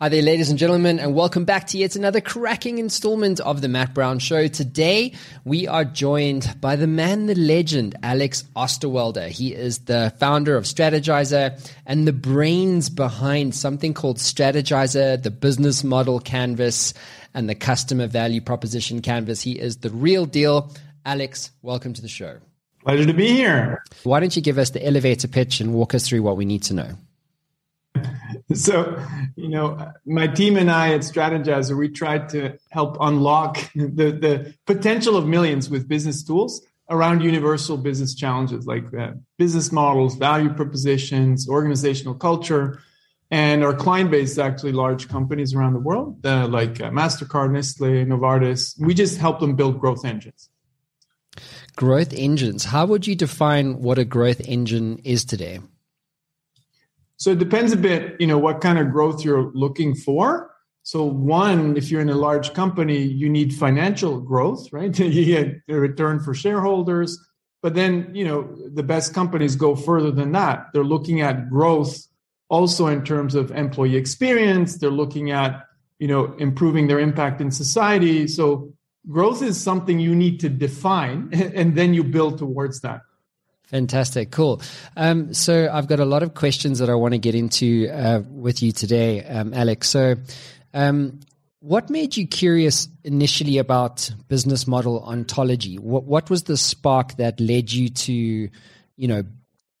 Hi there, ladies and gentlemen, and welcome back to yet another cracking installment of the Matt Brown Show. Today, we are joined by the man, the legend, Alex Osterwalder. He is the founder of Strategyzer and the brains behind something called Strategyzer, the business model canvas, and the customer value proposition canvas. He is the real deal. Alex, welcome to the show. Pleasure to be here. Why don't you give us the elevator pitch and walk us through what we need to know? so you know my team and i at strategyzer we tried to help unlock the, the potential of millions with business tools around universal business challenges like uh, business models value propositions organizational culture. And our client base is actually large companies around the world uh, like uh, mastercard nestle novartis. We just help them build growth engines. Growth engines. How would you define what a growth engine is today so it depends a bit, you know, what kind of growth you're looking for. So one, if you're in a large company, you need financial growth, right? you get a return for shareholders. But then, you know, the best companies go further than that. They're looking at growth also in terms of employee experience. They're looking at, you know, improving their impact in society. So growth is something you need to define and then you build towards that. Fantastic, cool. Um, so I've got a lot of questions that I want to get into uh, with you today, um, Alex. So, um, what made you curious initially about business model ontology? What what was the spark that led you to, you know,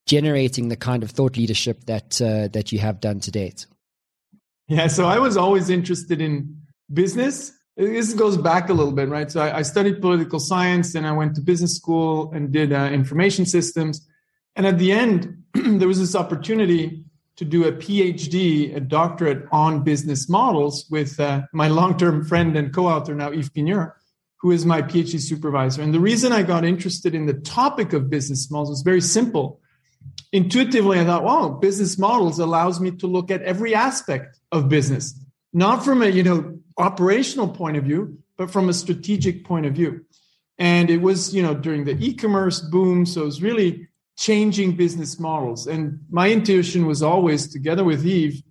generating the kind of thought leadership that uh, that you have done to date? Yeah, so I was always interested in business this goes back a little bit, right? So I, I studied political science, and I went to business school and did uh, information systems. And at the end, there was this opportunity to do a PhD, a doctorate on business models with uh, my long-term friend and co-author now, Yves Pigneur, who is my PhD supervisor. And the reason I got interested in the topic of business models was very simple. Intuitively, I thought, wow, business models allows me to look at every aspect of business, not from a you know operational point of view, but from a strategic point of view. And it was, you know, during the e-commerce boom, so it was really changing business models. And my intuition was always, together with Yves,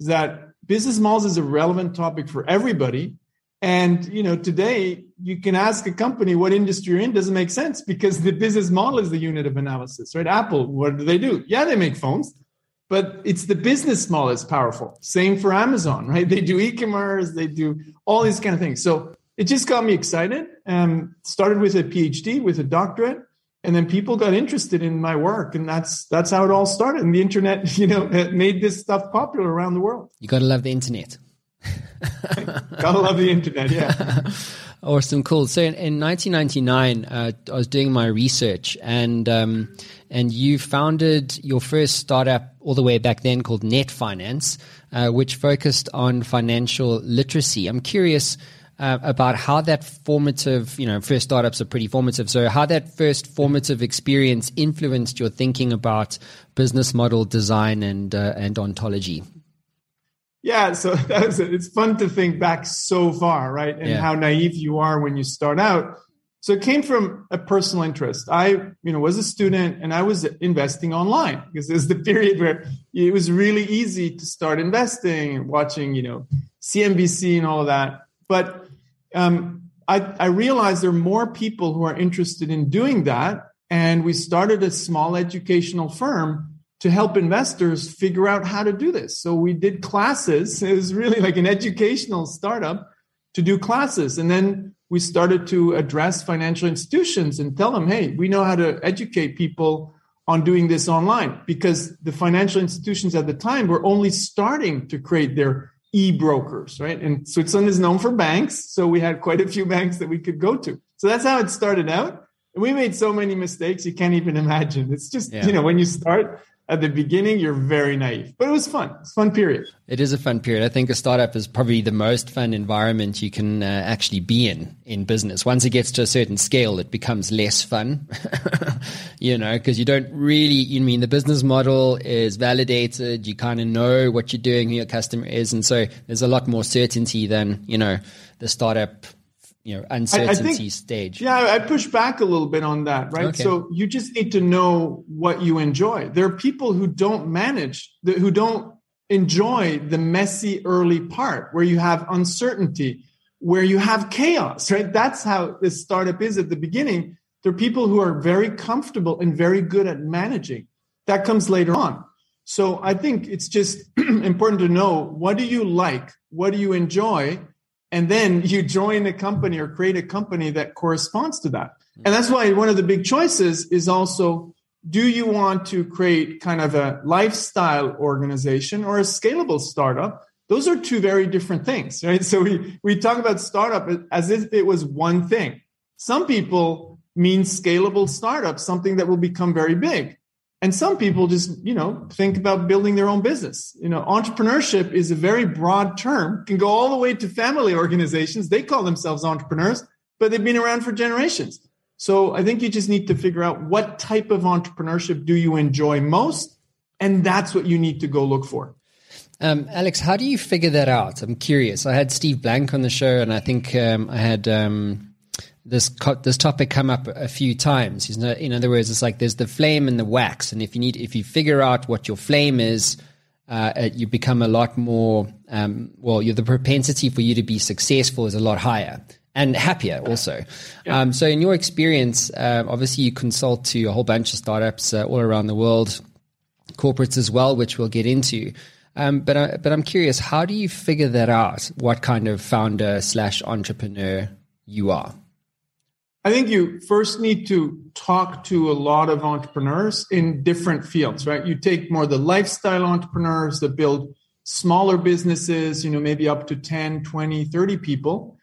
that business models is a relevant topic for everybody. And you know, today you can ask a company what industry you're in doesn't make sense because the business model is the unit of analysis, right? Apple, what do they do? Yeah, they make phones but it's the business model that's powerful. Same for Amazon, right? They do e-commerce, they do all these kind of things. So it just got me excited. Um, started with a PhD, with a doctorate, and then people got interested in my work, and that's that's how it all started. And the internet, you know, made this stuff popular around the world. You got to love the internet. gotta love the internet, yeah. Awesome, cool. So in, in 1999, uh, I was doing my research, and um, and you founded your first startup all the way back then called Net Finance, uh, which focused on financial literacy. I'm curious. Uh, about how that formative, you know, first startups are pretty formative. So, how that first formative experience influenced your thinking about business model design and uh, and ontology. Yeah, so that's it's fun to think back so far, right? And yeah. how naive you are when you start out. So it came from a personal interest. I, you know, was a student and I was investing online because it's the period where it was really easy to start investing, and watching, you know, CNBC and all of that. But um, I, I realized there are more people who are interested in doing that. And we started a small educational firm to help investors figure out how to do this. So we did classes. It was really like an educational startup to do classes. And then we started to address financial institutions and tell them, hey, we know how to educate people on doing this online because the financial institutions at the time were only starting to create their e-brokers, right? And Switzerland is known for banks. So we had quite a few banks that we could go to. So that's how it started out. And we made so many mistakes you can't even imagine. It's just, yeah. you know, when you start, at the beginning, you're very naive, but it was fun. It's fun period. It is a fun period. I think a startup is probably the most fun environment you can uh, actually be in in business. Once it gets to a certain scale, it becomes less fun, you know, because you don't really, you mean the business model is validated. You kind of know what you're doing, who your customer is. And so there's a lot more certainty than, you know, the startup you know uncertainty I, I think, stage yeah i push back a little bit on that right okay. so you just need to know what you enjoy there are people who don't manage who don't enjoy the messy early part where you have uncertainty, where you have chaos, right? That's how this startup is at the beginning. There are people who are very comfortable and very good at managing. That comes later on. So I think it's just important to know what do you like? What do you enjoy? And then you join a company or create a company that corresponds to that. And that's why one of the big choices is also do you want to create kind of a lifestyle organization or a scalable startup? Those are two very different things, right? So we, we talk about startup as if it was one thing. Some people mean scalable startup, something that will become very big. And some people just, you know, think about building their own business. You know, entrepreneurship is a very broad term, can go all the way to family organizations. They call themselves entrepreneurs, but they've been around for generations. So I think you just need to figure out what type of entrepreneurship do you enjoy most? And that's what you need to go look for. Um, Alex, how do you figure that out? I'm curious. I had Steve Blank on the show, and I think um, I had um, this co- this topic come up a few times. In other words, it's like there's the flame and the wax, and if you need if you figure out what your flame is, uh, you become a lot more um, well. the propensity for you to be successful is a lot higher and happier also. Yeah. Um, so, in your experience, uh, obviously you consult to a whole bunch of startups uh, all around the world, corporates as well, which we'll get into. Um, but I, but I'm curious, how do you figure that out? What kind of founder slash entrepreneur you are? I think you first need to talk to a lot of entrepreneurs in different fields, right? You take more the lifestyle entrepreneurs that build smaller businesses, you know, maybe up to 10, 20, 30 people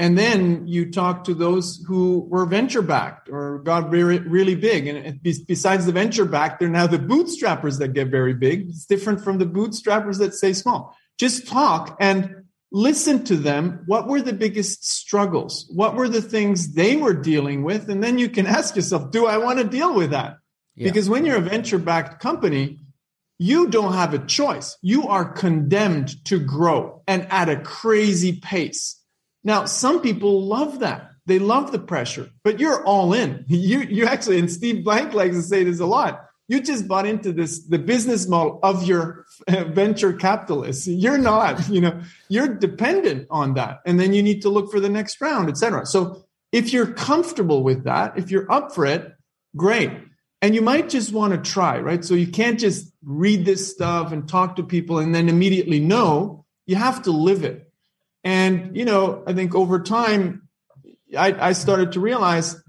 and then you talk to those who were venture backed or got very, really big. And besides the venture backed, they're now the bootstrappers that get very big. It's different from the bootstrappers that stay small. Just talk and listen to them. What were the biggest struggles? What were the things they were dealing with? And then you can ask yourself, do I want to deal with that? Yeah. Because when you're a venture backed company, you don't have a choice. You are condemned to grow and at a crazy pace now, some people love that. They love the pressure, but you're all in. You, you actually, and Steve Blank likes to say this a lot. You just bought into this, the business model of your uh, venture capitalists. You're not, you know, you're dependent on that. And then you need to look for the next round, etc. So if you're comfortable with that, if you're up for it, great. And you might just want to try, right? So you can't just read this stuff and talk to people and then immediately know. You have to live it. And, you know, I think over time, I, I started to realize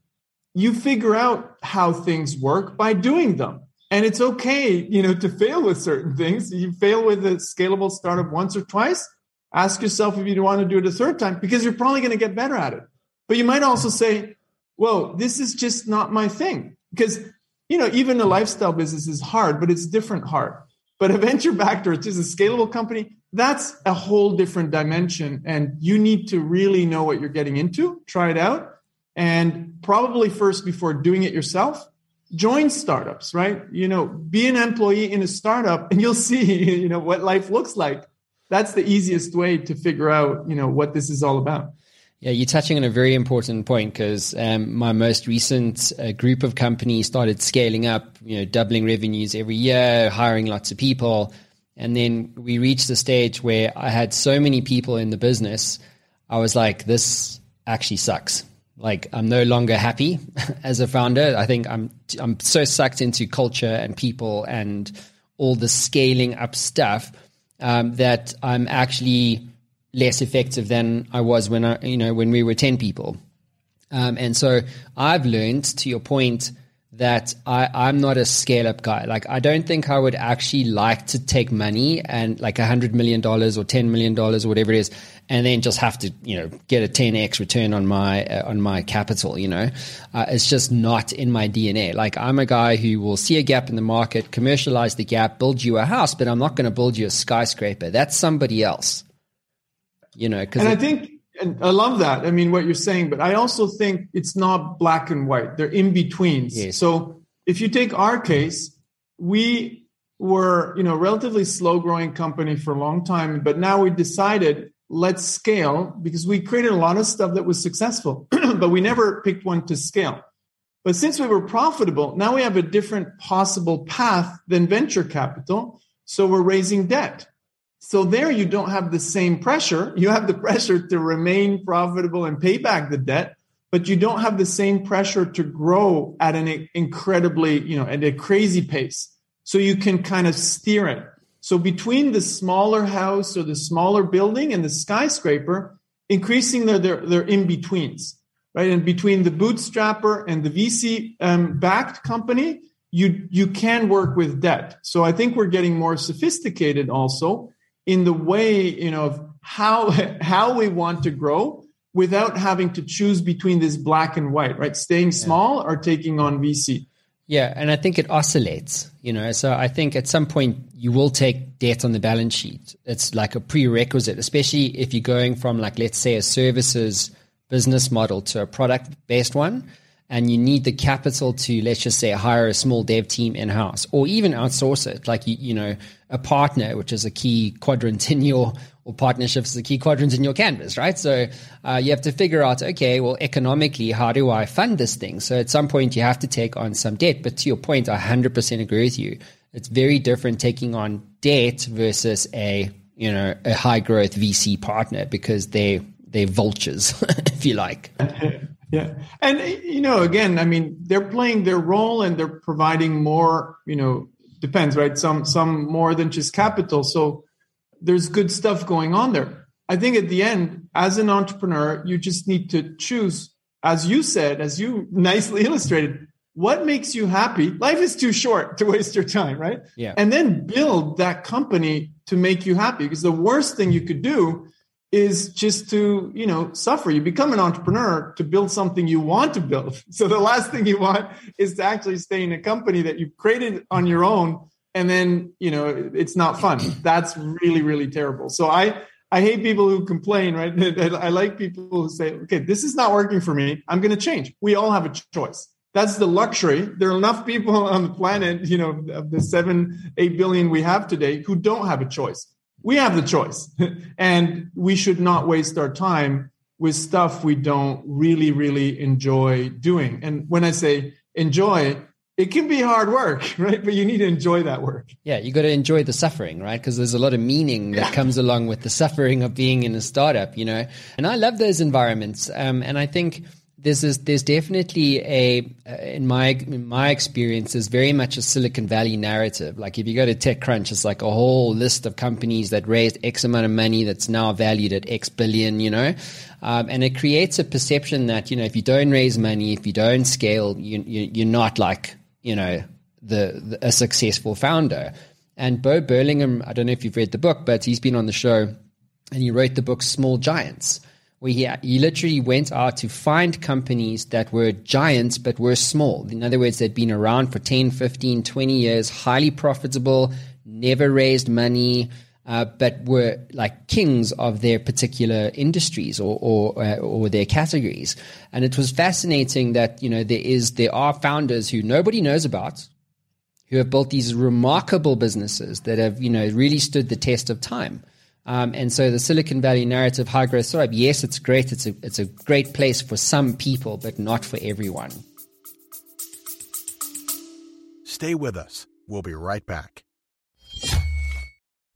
you figure out how things work by doing them. And it's okay, you know, to fail with certain things. You fail with a scalable startup once or twice. Ask yourself if you want to do it a third time because you're probably going to get better at it. But you might also say, well, this is just not my thing. Because, you know, even a lifestyle business is hard, but it's different hard. But a venture backed or just a scalable company, that's a whole different dimension. And you need to really know what you're getting into, try it out. And probably first, before doing it yourself, join startups, right? You know, be an employee in a startup and you'll see, you know, what life looks like. That's the easiest way to figure out, you know, what this is all about. Yeah, you're touching on a very important point because um, my most recent uh, group of companies started scaling up, you know, doubling revenues every year, hiring lots of people. And then we reached the stage where I had so many people in the business, I was like, this actually sucks. Like I'm no longer happy as a founder. I think I'm I'm so sucked into culture and people and all the scaling up stuff um, that I'm actually less effective than I was when I you know when we were ten people. Um, and so I've learned, to your point, that I, I'm not a scale up guy. Like, I don't think I would actually like to take money and like a hundred million dollars or ten million dollars or whatever it is, and then just have to, you know, get a 10x return on my uh, on my capital. You know, uh, it's just not in my DNA. Like, I'm a guy who will see a gap in the market, commercialize the gap, build you a house, but I'm not going to build you a skyscraper. That's somebody else. You know, because I think and I love that. I mean, what you're saying, but I also think it's not black and white. They're in betweens. Yes. So if you take our case, we were, you know, relatively slow growing company for a long time, but now we decided let's scale because we created a lot of stuff that was successful, but we never picked one to scale. But since we were profitable, now we have a different possible path than venture capital. So we're raising debt. So there you don't have the same pressure. You have the pressure to remain profitable and pay back the debt, but you don't have the same pressure to grow at an incredibly, you know, at a crazy pace. So you can kind of steer it. So between the smaller house or the smaller building and the skyscraper, increasing their, their, their in-betweens, right? And between the bootstrapper and the VC um, backed company, you, you can work with debt. So I think we're getting more sophisticated also in the way, you know, of how, how we want to grow without having to choose between this black and white, right? Staying small or taking on VC. Yeah, and I think it oscillates, you know. So I think at some point you will take debt on the balance sheet. It's like a prerequisite, especially if you're going from like let's say a services business model to a product based one and you need the capital to let's just say hire a small dev team in house or even outsource it like you, you know a partner which is a key quadrant in your or partnerships a key quadrants in your canvas right so uh, you have to figure out okay well economically how do i fund this thing so at some point you have to take on some debt but to your point i 100% agree with you it's very different taking on debt versus a you know a high growth vc partner because they they're vultures if you like Yeah. And, you know, again, I mean, they're playing their role and they're providing more, you know, depends, right? Some, some more than just capital. So there's good stuff going on there. I think at the end, as an entrepreneur, you just need to choose, as you said, as you nicely illustrated, what makes you happy? Life is too short to waste your time, right? Yeah. And then build that company to make you happy. Because the worst thing you could do is just to you know suffer you become an entrepreneur to build something you want to build so the last thing you want is to actually stay in a company that you've created on your own and then you know it's not fun. That's really really terrible. So i i hate people who complain right? I like people who say okay this is not working for me. I'm going to change. We all have a choice. That's the luxury. There are enough people on the planet you know of the 7 8 billion we have today who don't have a choice. We have the choice. And we should not waste our time with stuff we don't really really enjoy doing. And when i say enjoy it can be hard work right but you need to enjoy that work yeah you got to enjoy the suffering right because there's a lot of meaning that yeah. comes along with the suffering of being in a startup you know and i love those environments um, and i think there's this, there's definitely a uh, in my in my experience there's very much a Silicon Valley narrative. Like if you go to TechCrunch, it's like a whole list of companies that raised X amount of money that's now valued at X billion. You know, um, and it creates a perception that you know if you don't raise money, if you don't scale, you, you you're not like you know the, the a successful founder. And Bo Burlingham, I don't know if you've read the book, but he's been on the show, and he wrote the book Small Giants where he, he literally went out to find companies that were giants but were small. In other words, they'd been around for 10, 15, 20 years, highly profitable, never raised money, uh, but were like kings of their particular industries or or, uh, or their categories. And it was fascinating that you know there is there are founders who nobody knows about who have built these remarkable businesses that have you know really stood the test of time. Um, and so the Silicon Valley narrative, high growth startup, yes, it's great. It's a, it's a great place for some people, but not for everyone. Stay with us. We'll be right back.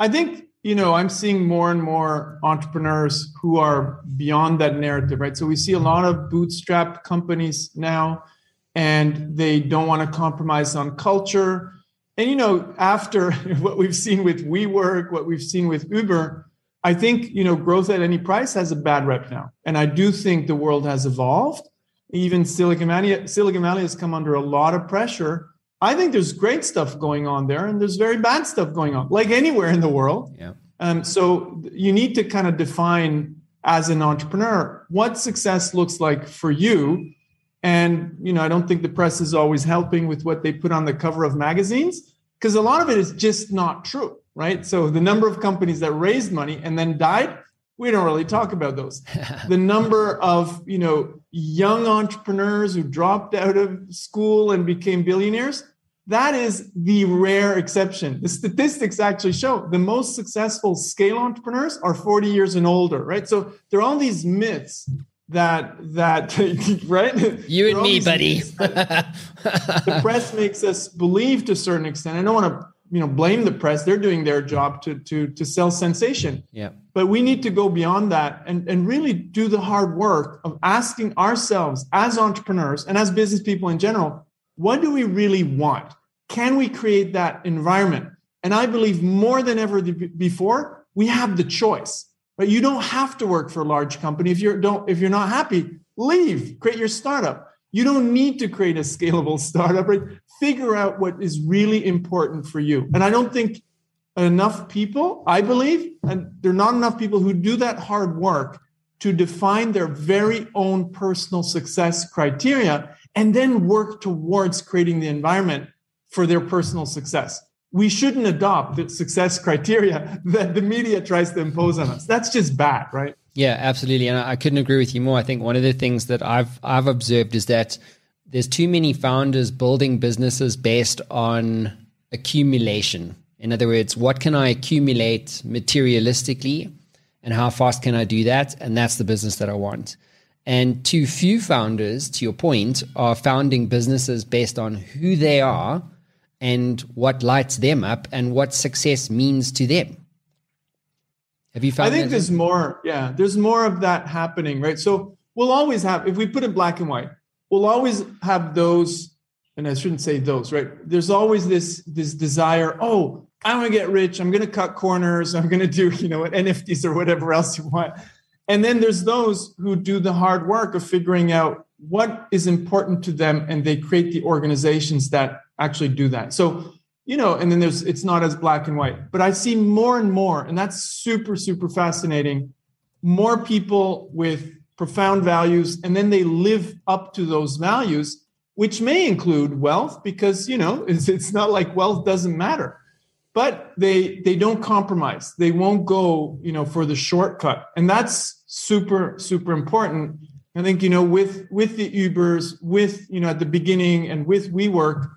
I think you know I'm seeing more and more entrepreneurs who are beyond that narrative, right? So we see a lot of bootstrap companies now, and they don't want to compromise on culture. And you know, after what we've seen with WeWork, what we've seen with Uber, I think you know growth at any price has a bad rep now, and I do think the world has evolved. Even Silicon Valley, Silicon Valley has come under a lot of pressure. I think there's great stuff going on there, and there's very bad stuff going on, like anywhere in the world. Yeah. Um, so you need to kind of define as an entrepreneur what success looks like for you. And you know, I don't think the press is always helping with what they put on the cover of magazines because a lot of it is just not true right? So the number of companies that raised money and then died, we don't really talk about those. the number of, you know, young entrepreneurs who dropped out of school and became billionaires, that is the rare exception. The statistics actually show the most successful scale entrepreneurs are 40 years and older, right? So there are all these myths that that right you and me buddy the press makes us believe to a certain extent i don't want to you know blame the press. They're doing their job to to to sell sensation. Yeah. But we need to go beyond that and and really do the hard work of asking ourselves as entrepreneurs and as business people in general what do we really want? Can we create that environment? And i believe more than ever before we have the choice. But you don't have to work for a large company. If you don't if you're not happy leave. Create your startup you don't need to create a scalable startup right figure out what is really important for you. And I don't think enough people, I believe, and there are not enough people who do that hard work to define their very own personal success criteria and then work towards creating the environment for their personal success. We shouldn't adopt the success criteria that the media tries to impose on us. That's just bad, right? Yeah, absolutely. And I couldn't agree with you more. I think one of the things that I've I've observed is that there's too many founders building businesses based on accumulation. In other words, what can I accumulate materialistically and how fast can I do that? And that's the business that I want. And too few founders, to your point, are founding businesses based on who they are and what lights them up and what success means to them. Have you found I think there's more, yeah, there's more of that happening, right? So we'll always have, if we put it black and white, we'll always have those, and I shouldn't say those, right? There's always this this desire. Oh, I want to get rich. I'm going to cut corners. I'm going to do you know NFTs or whatever else you want. And then there's those who do the hard work of figuring out what is important to them, and they create the organizations that actually do that. So you know, and then there's it's not as black and white, but I see more and more, and that's super super fascinating. More people with profound values, and then they live up to those values, which may include wealth, because you know it's, it's not like wealth doesn't matter, but they they don't compromise. They won't go you know for the shortcut, and that's super super important. I think you know with with the Ubers, with you know at the beginning, and with WeWork,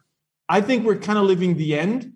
I think we're kind of living the end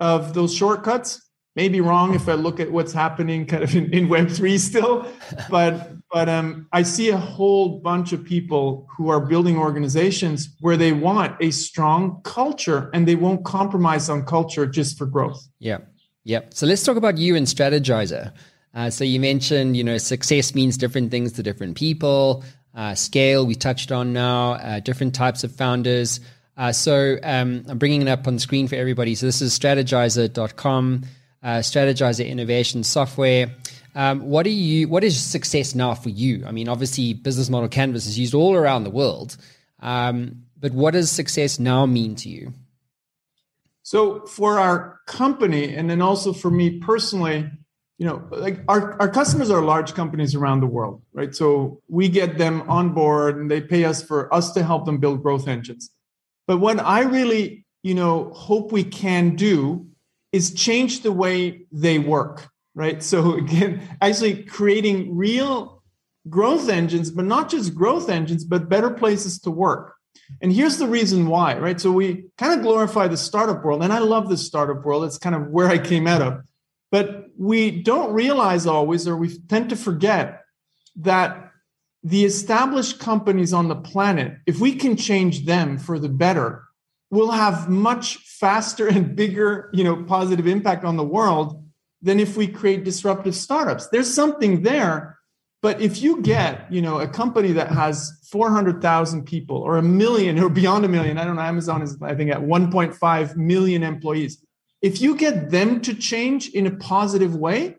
of those shortcuts. Maybe wrong if I look at what's happening kind of in, in Web three still, but but um, I see a whole bunch of people who are building organizations where they want a strong culture and they won't compromise on culture just for growth. Yeah. Yeah. So let's talk about you and Strategyzer. Uh, so you mentioned, you know, success means different things to different people. Uh, scale, we touched on now, uh, different types of founders. Uh, so um, I'm bringing it up on screen for everybody. So this is strategyzer.com, uh, Strategyzer Innovation Software. Um, what do you? What is success now for you? I mean, obviously, business model canvas is used all around the world, um, but what does success now mean to you? So, for our company, and then also for me personally, you know, like our, our customers are large companies around the world, right? So we get them on board, and they pay us for us to help them build growth engines. But what I really, you know, hope we can do is change the way they work right? So again, actually creating real growth engines, but not just growth engines, but better places to work. And here's the reason why, right? So we kind of glorify the startup world, and I love the startup world. It's kind of where I came out of. But we don't realize always, or we tend to forget that the established companies on the planet, if we can change them for the better, will have much faster and bigger, you know, positive impact on the world than if we create disruptive startups. There's something there, But if you get, you know, a company that has 400,000 people or a million or beyond a million, I don't know, Amazon is, I think, at 1.5 million employees. If you get them to change in a positive way,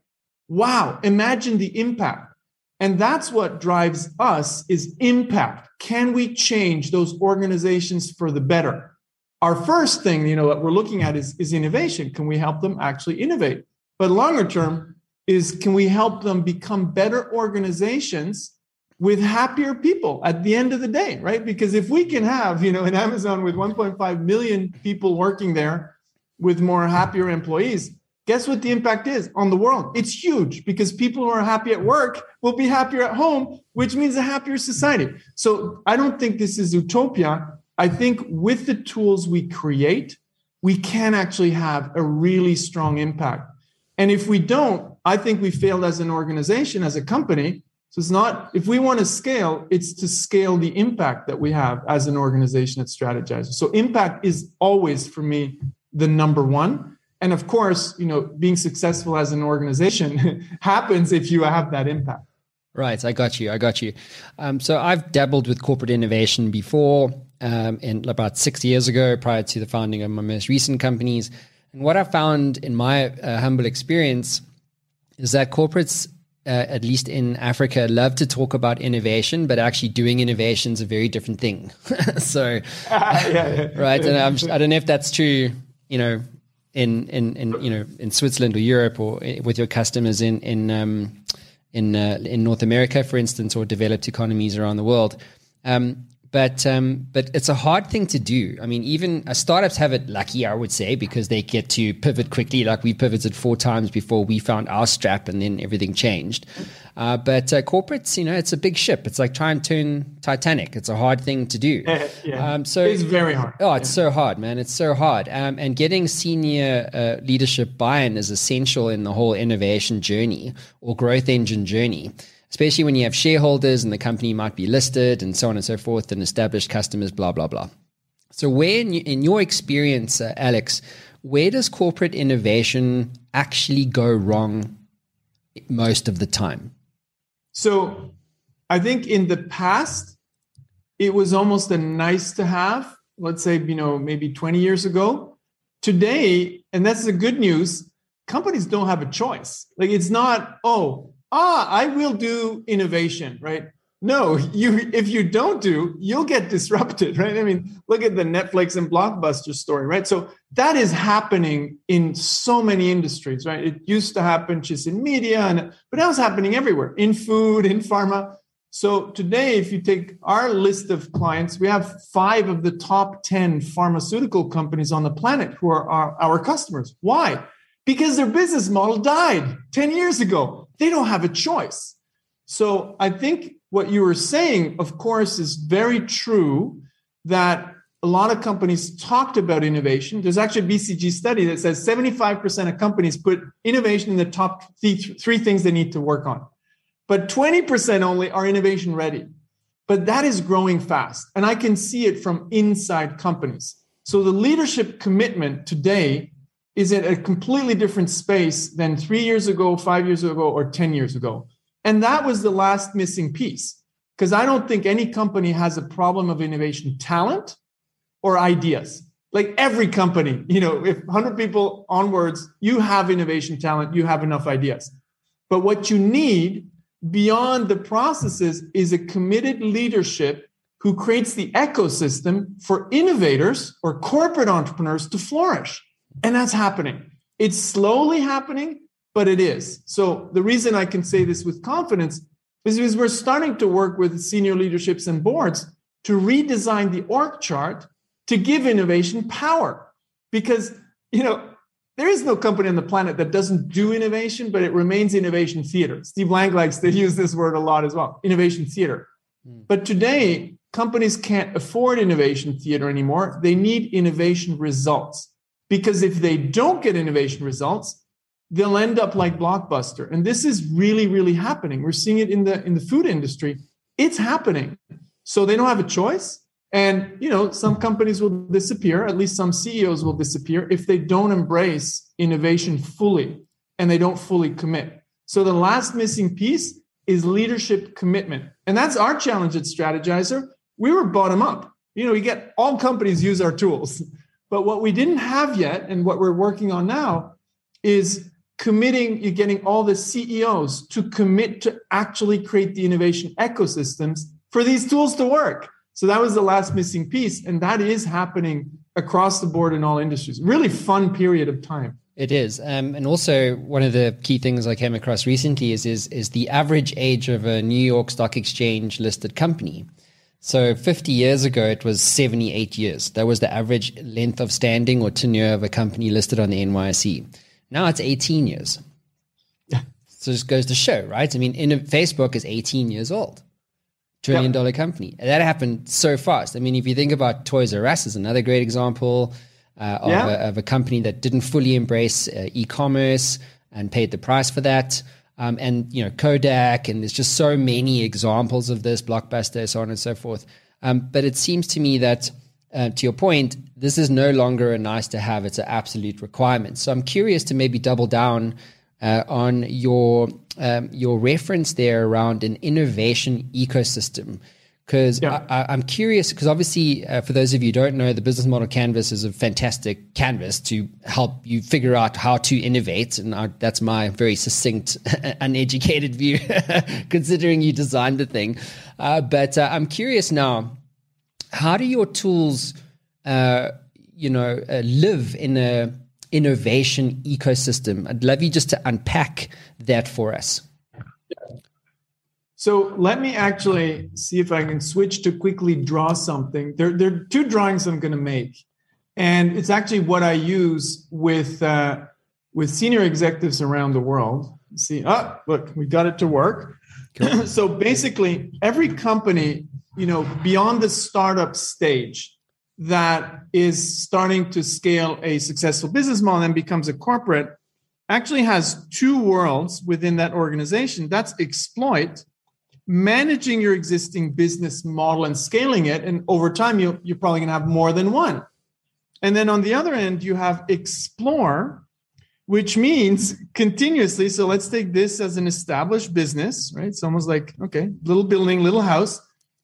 wow, imagine the impact. And that's what drives us is impact. Can we change those organizations for the better? Our first thing, you know, what we're looking at is, is innovation. Can we help them actually innovate? But longer term is can we help them become better organizations with happier people at the end of the day, right? Because if we can have, you know, an Amazon with 1.5 million people working there with more happier employees, guess what the impact is on the world? It's huge because people who are happy at work will be happier at home, which means a happier society. So I don't think this is utopia. I think with the tools we create, we can actually have a really strong impact. And if we don't, I think we failed as an organization, as a company. So it's not, if we want to scale, it's to scale the impact that we have as an organization that strategizes. So impact is always for me the number one. And of course, you know, being successful as an organization happens if you have that impact. Right, I got you. I got you. Um, so I've dabbled with corporate innovation before, um, in about six years ago, prior to the founding of my most recent companies. And what I found in my uh, humble experience is that corporates, uh, at least in Africa, love to talk about innovation, but actually doing innovation is a very different thing. so, yeah, yeah. right, and I'm I don't know if that's true. You know, in in in you know in Switzerland or Europe or eh, with your customers in in um, in uh, in North America, for instance, or developed economies around the world. Um, but um, but it's a hard thing to do. I mean, even uh, startups have it lucky, I would say, because they get to pivot quickly. Like we pivoted four times before we found our strap, and then everything changed. Uh, but uh, corporates, you know, it's a big ship. It's like trying to turn Titanic. It's a hard thing to do. yeah. Um, so it's very hard. Oh, it's yeah. so hard, man. It's so hard. Um, and getting senior uh, leadership buy-in is essential in the whole innovation journey or growth engine journey especially when you have shareholders and the company might be listed and so on and so forth and established customers, blah, blah, blah. So, where in, your experience, uh, Alex, where does corporate innovation actually go wrong most of the time? So, I think in the past, it was almost a nice to have, let's say, you know, maybe 20 years ago. Today, and that's the good news, companies don't have a choice. Like, it's not, oh, ah, I will do innovation, right? No, you if you don't do, you'll get disrupted, right? I mean, look at the Netflix and Blockbuster story, right? So that is happening in so many industries, right? It used to happen just in media, and but now it's happening everywhere in food, in pharma. So today, if you take our list of clients, we have five of the top 10 pharmaceutical companies on the planet who are our, our customers. Why? Because their business model died 10 years ago they don't have a choice. So I think what you were saying, of course, is very true that a lot of companies talked about innovation. There's actually a BCG study that says 75% of companies put innovation in the top three things they need to work on. But 20% only are innovation ready. But that is growing fast. And I can see it from inside companies. So the leadership commitment today is in a completely different space than three years ago, five years ago, or 10 years ago. And that was the last missing piece. Because I don't think any company has a problem of innovation talent or ideas. Like every company, you know, if 100 people onwards, you have innovation talent, you have enough ideas. But what you need beyond the processes is a committed leadership who creates the ecosystem for innovators or corporate entrepreneurs to flourish. And that's happening. It's slowly happening, but it is. So the reason I can say this with confidence is because we're starting to work with senior leaderships and boards to redesign the org chart to give innovation power. Because, you know, there is no company on the planet that doesn't do innovation, but it remains innovation theater. Steve Blank likes to use this word a lot as well innovation theater. Mm. But today, companies can't afford innovation theater anymore. They need innovation results. Because if they don't get innovation results, they'll end up like Blockbuster. And this is really, really happening. We're seeing it in the in the food industry. It's happening. So they don't have a choice. And you know, some companies will disappear, at least some CEOs will disappear if they don't embrace innovation fully and they don't fully commit. So the last missing piece is leadership commitment. And that's our challenge at Strategyzer. We were bottom up. You know, we get all companies use our tools. But what we didn't have yet, and what we're working on now, is committing, you're getting all the CEOs to commit to actually create the innovation ecosystems for these tools to work. So that was the last missing piece. And that is happening across the board in all industries. Really fun period of time. It is, um, and also one of the key things I came across recently is is is the average age of a New York Stock Exchange listed company. So 50 years ago, it was 78 years. That was the average length of standing or tenure of a company listed on the NYSE. Now it's 18 years. So this goes to show, right? I mean, in Facebook is 18 years old, trillion dollar company. That happened so fast. I mean, if you think about Toys R Us is another great example uh, of, Yeah. a, of a company that didn't fully embrace uh, e-commerce and paid the price for that. Um, and you know Kodak, and there's just so many examples of this, Blockbuster, so on and so forth. Um, but it seems to me that, uh, to your point, this is no longer a nice to have; it's an absolute requirement. So I'm curious to maybe double down uh, on your um, your reference there around an innovation ecosystem. Because Yeah. I, I'm curious, because obviously, uh, for those of you who don't know, the business model canvas is a fantastic canvas to help you figure out how to innovate. And I, that's my very succinct, uneducated view, considering you designed the thing. Uh, but uh, I'm curious now, how do your tools, uh, you know, uh, live in a innovation ecosystem? I'd love you just to unpack that for us. So let me actually see if I can switch to quickly draw something. There, there are two drawings I'm going to make, and it's actually what I use with uh, with senior executives around the world. See, oh, look, we got it to work. so basically, every company, you know, beyond the startup stage that is starting to scale a successful business model and becomes a corporate actually has two worlds within that organization. That's exploit managing your existing business model and scaling it. And over time, you, you're probably going to have more than one. And then on the other end, you have explore, which means continuously. So let's take this as an established business, right? It's almost like, okay, little building, little house.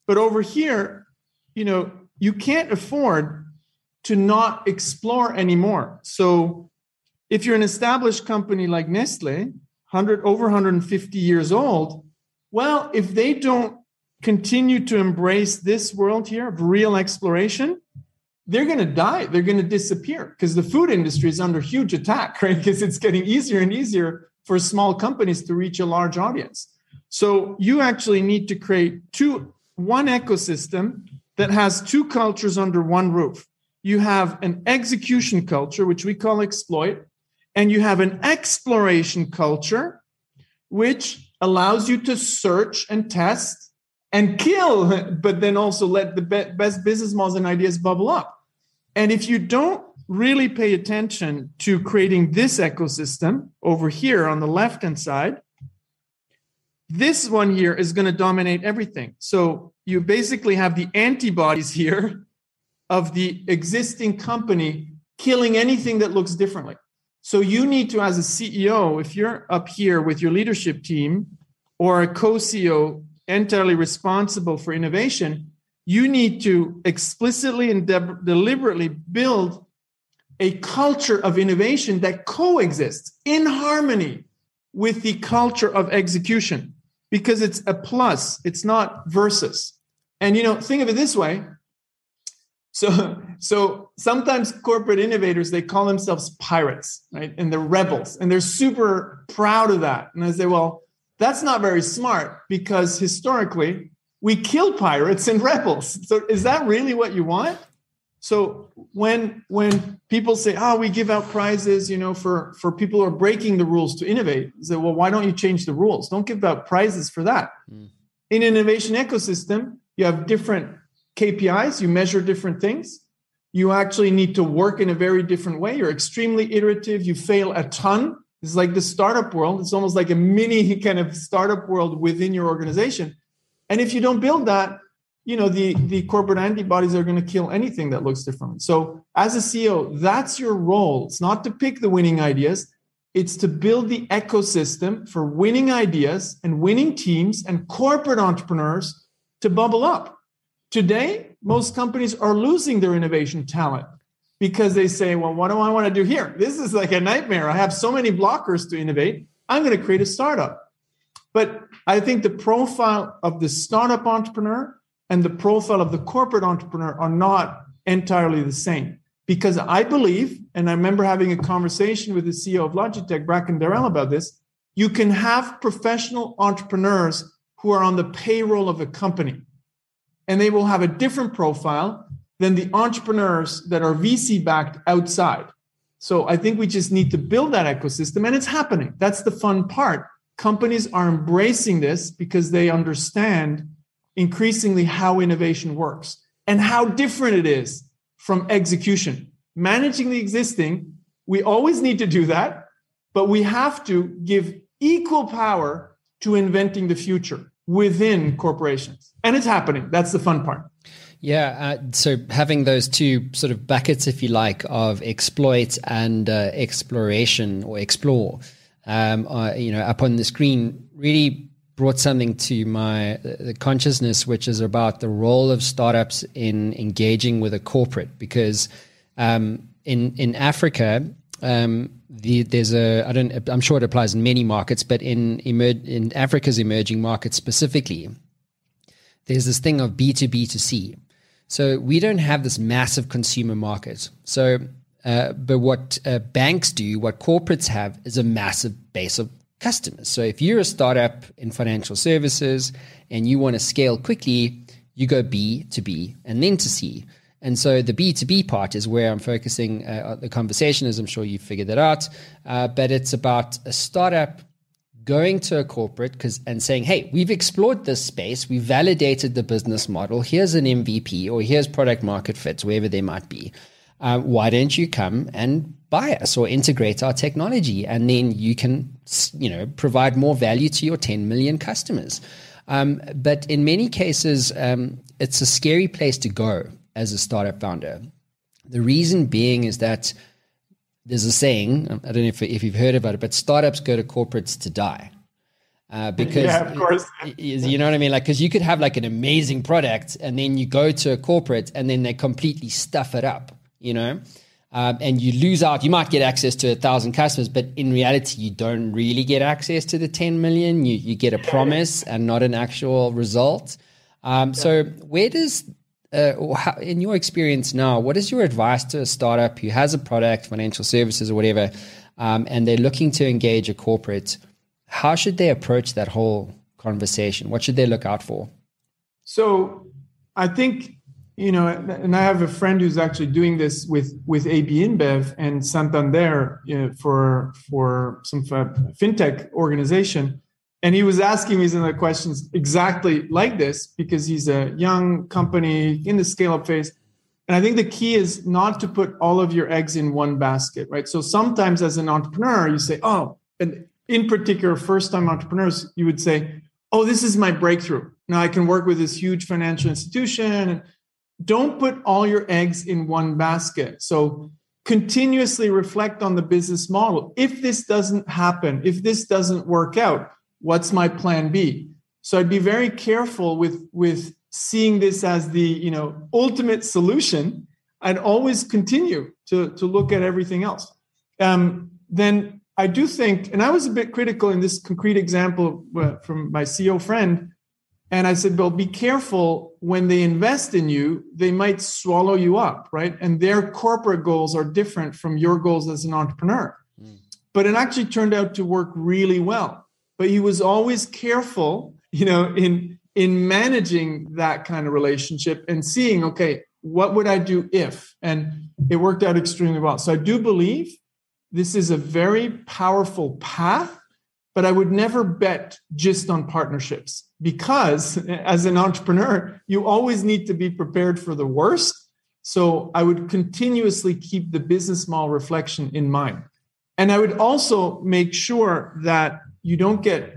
But over here, you know, you can't afford to not explore anymore. So if you're an established company like Nestle, 100 over 150 years old, well, if they don't continue to embrace this world here of real exploration, they're going to die. They're going to disappear because the food industry is under huge attack, right? Because it's getting easier and easier for small companies to reach a large audience. So you actually need to create two one ecosystem that has two cultures under one roof. You have an execution culture, which we call exploit, and you have an exploration culture, which allows you to search and test and kill, but then also let the be- best business models and ideas bubble up. And if you don't really pay attention to creating this ecosystem over here on the left hand side, this one here is going to dominate everything. So you basically have the antibodies here of the existing company killing anything that looks differently. So you need to, as a CEO, if you're up here with your leadership team or a co-CEO entirely responsible for innovation, you need to explicitly and de- deliberately build a culture of innovation that coexists in harmony with the culture of execution because it's a plus, it's not versus. And you know, think of it this way. So, so sometimes corporate innovators they call themselves pirates, right? And they're rebels, and they're super proud of that. And I say, well, that's not very smart because historically we kill pirates and rebels. So, is that really what you want? So when when people say, "Oh, we give out prizes," you know, for for people who are breaking the rules to innovate, I say, "Well, why don't you change the rules? Don't give out prizes for that." Mm. In innovation ecosystem, you have different KPIs. You measure different things. You actually need to work in a very different way. You're extremely iterative. You fail a ton. It's like the startup world. It's almost like a mini kind of startup world within your organization. And if you don't build that, you know the the corporate antibodies are going to kill anything that looks different so as a ceo that's your role it's not to pick the winning ideas it's to build the ecosystem for winning ideas and winning teams and corporate entrepreneurs to bubble up. Today, most companies are losing their innovation talent because they say, well, what do I want to do here? This is like a nightmare. I have so many blockers to innovate. I'm going to create a startup. But I think the profile of the startup entrepreneur and the profile of the corporate entrepreneur are not entirely the same. Because I believe, and I remember having a conversation with the CEO of Logitech, Bracken Darrell, about this, you can have professional entrepreneurs who are on the payroll of a company, and they will have a different profile than the entrepreneurs that are VC backed outside. So I think we just need to build that ecosystem, and it's happening. That's the fun part. Companies are embracing this because they understand increasingly how innovation works and how different it is from execution. Managing the existing, we always need to do that, but we have to give equal power to inventing the future within corporations. And it's happening. That's the fun part. Yeah. Uh, so having those two sort of buckets, if you like, of exploit and uh, exploration or explore, um, uh, you know, up on the screen really brought something to my the consciousness, which is about the role of startups in engaging with a corporate. Because um, in in Africa, um, the, there's a I don't I'm sure it applies in many markets, but in emer- in Africa's emerging markets specifically, there's this thing of B two B to C. So we don't have this massive consumer market. So uh, but what uh, banks do, what corporates have, is a massive base of customers. So if you're a startup in financial services and you want to scale quickly, you go B to B and then to C. And so the B2B part is where I'm focusing uh, the conversation, as I'm sure you figured that out. Uh, but it's about a startup going to a corporate because and saying, hey, we've explored this space, we've validated the business model, here's an MVP or here's product market fits, wherever they might be. Uh, why don't you come and buy us or integrate our technology? And then you can you know provide more value to your 10 million customers. Um, but in many cases um, it's a scary place to go as a startup founder the reason being is that there's a saying i don't know if, if you've heard about it but startups go to corporates to die uh, because yeah, of course. you know what I mean? Like, because you could have like an amazing product, and then you go to a corporate, and then they completely stuff it up. You know, um, and you lose out. You might get access to a thousand customers, but in reality, you don't really get access to the 10 million. You, you get a promise and not an actual result. Um, so, where does, uh, how, in your experience now, what is your advice to a startup who has a product, financial services, or whatever, um, and they're looking to engage a corporate? How should they approach that whole conversation? What should they look out for? So, I think you know, and I have a friend who's actually doing this with with AB InBev and Santander you know, for for some fintech organization, and he was asking me some of the questions exactly like this because he's a young company in the scale up phase. And I think the key is not to put all of your eggs in one basket, right? So sometimes as an entrepreneur, you say, oh, and in particular, first time entrepreneurs, you would say, oh, this is my breakthrough. Now I can work with this huge financial institution don't put all your eggs in one basket. So continuously reflect on the business model. If this doesn't happen, if this doesn't work out, what's my plan B? So I'd be very careful with with seeing this as the, you know, ultimate solution. I'd always continue to to look at everything else. Um, then I do think, and I was a bit critical in this concrete example uh, from my CEO friend and I said, well, be careful when they invest in you, they might swallow you up, right? And their corporate goals are different from your goals as an entrepreneur. Mm. But it actually turned out to work really well. But he was always careful, you know, in in managing that kind of relationship and seeing, okay, what would I do if? And it worked out extremely well. So I do believe this is a very powerful path but I would never bet just on partnerships because as an entrepreneur, you always need to be prepared for the worst. So I would continuously keep the business model reflection in mind. And I would also make sure that you don't get,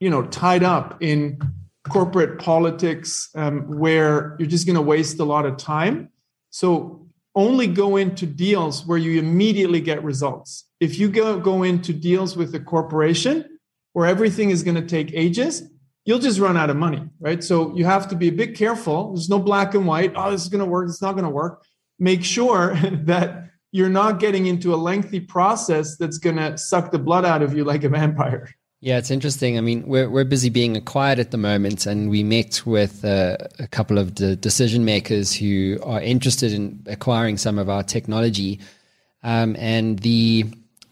you know, tied up in corporate politics um, where you're just going to waste a lot of time. So only go into deals where you immediately get results. If you go, go into deals with a corporation where everything is going to take ages, you'll just run out of money, right? So you have to be a bit careful. There's no black and white. Oh, this is going to work. It's not going to work. Make sure that you're not getting into a lengthy process that's going to suck the blood out of you like a vampire. Yeah, it's interesting. I mean, we're we're busy being acquired at the moment, and we met with uh, a couple of the decision makers who are interested in acquiring some of our technology. Um, and the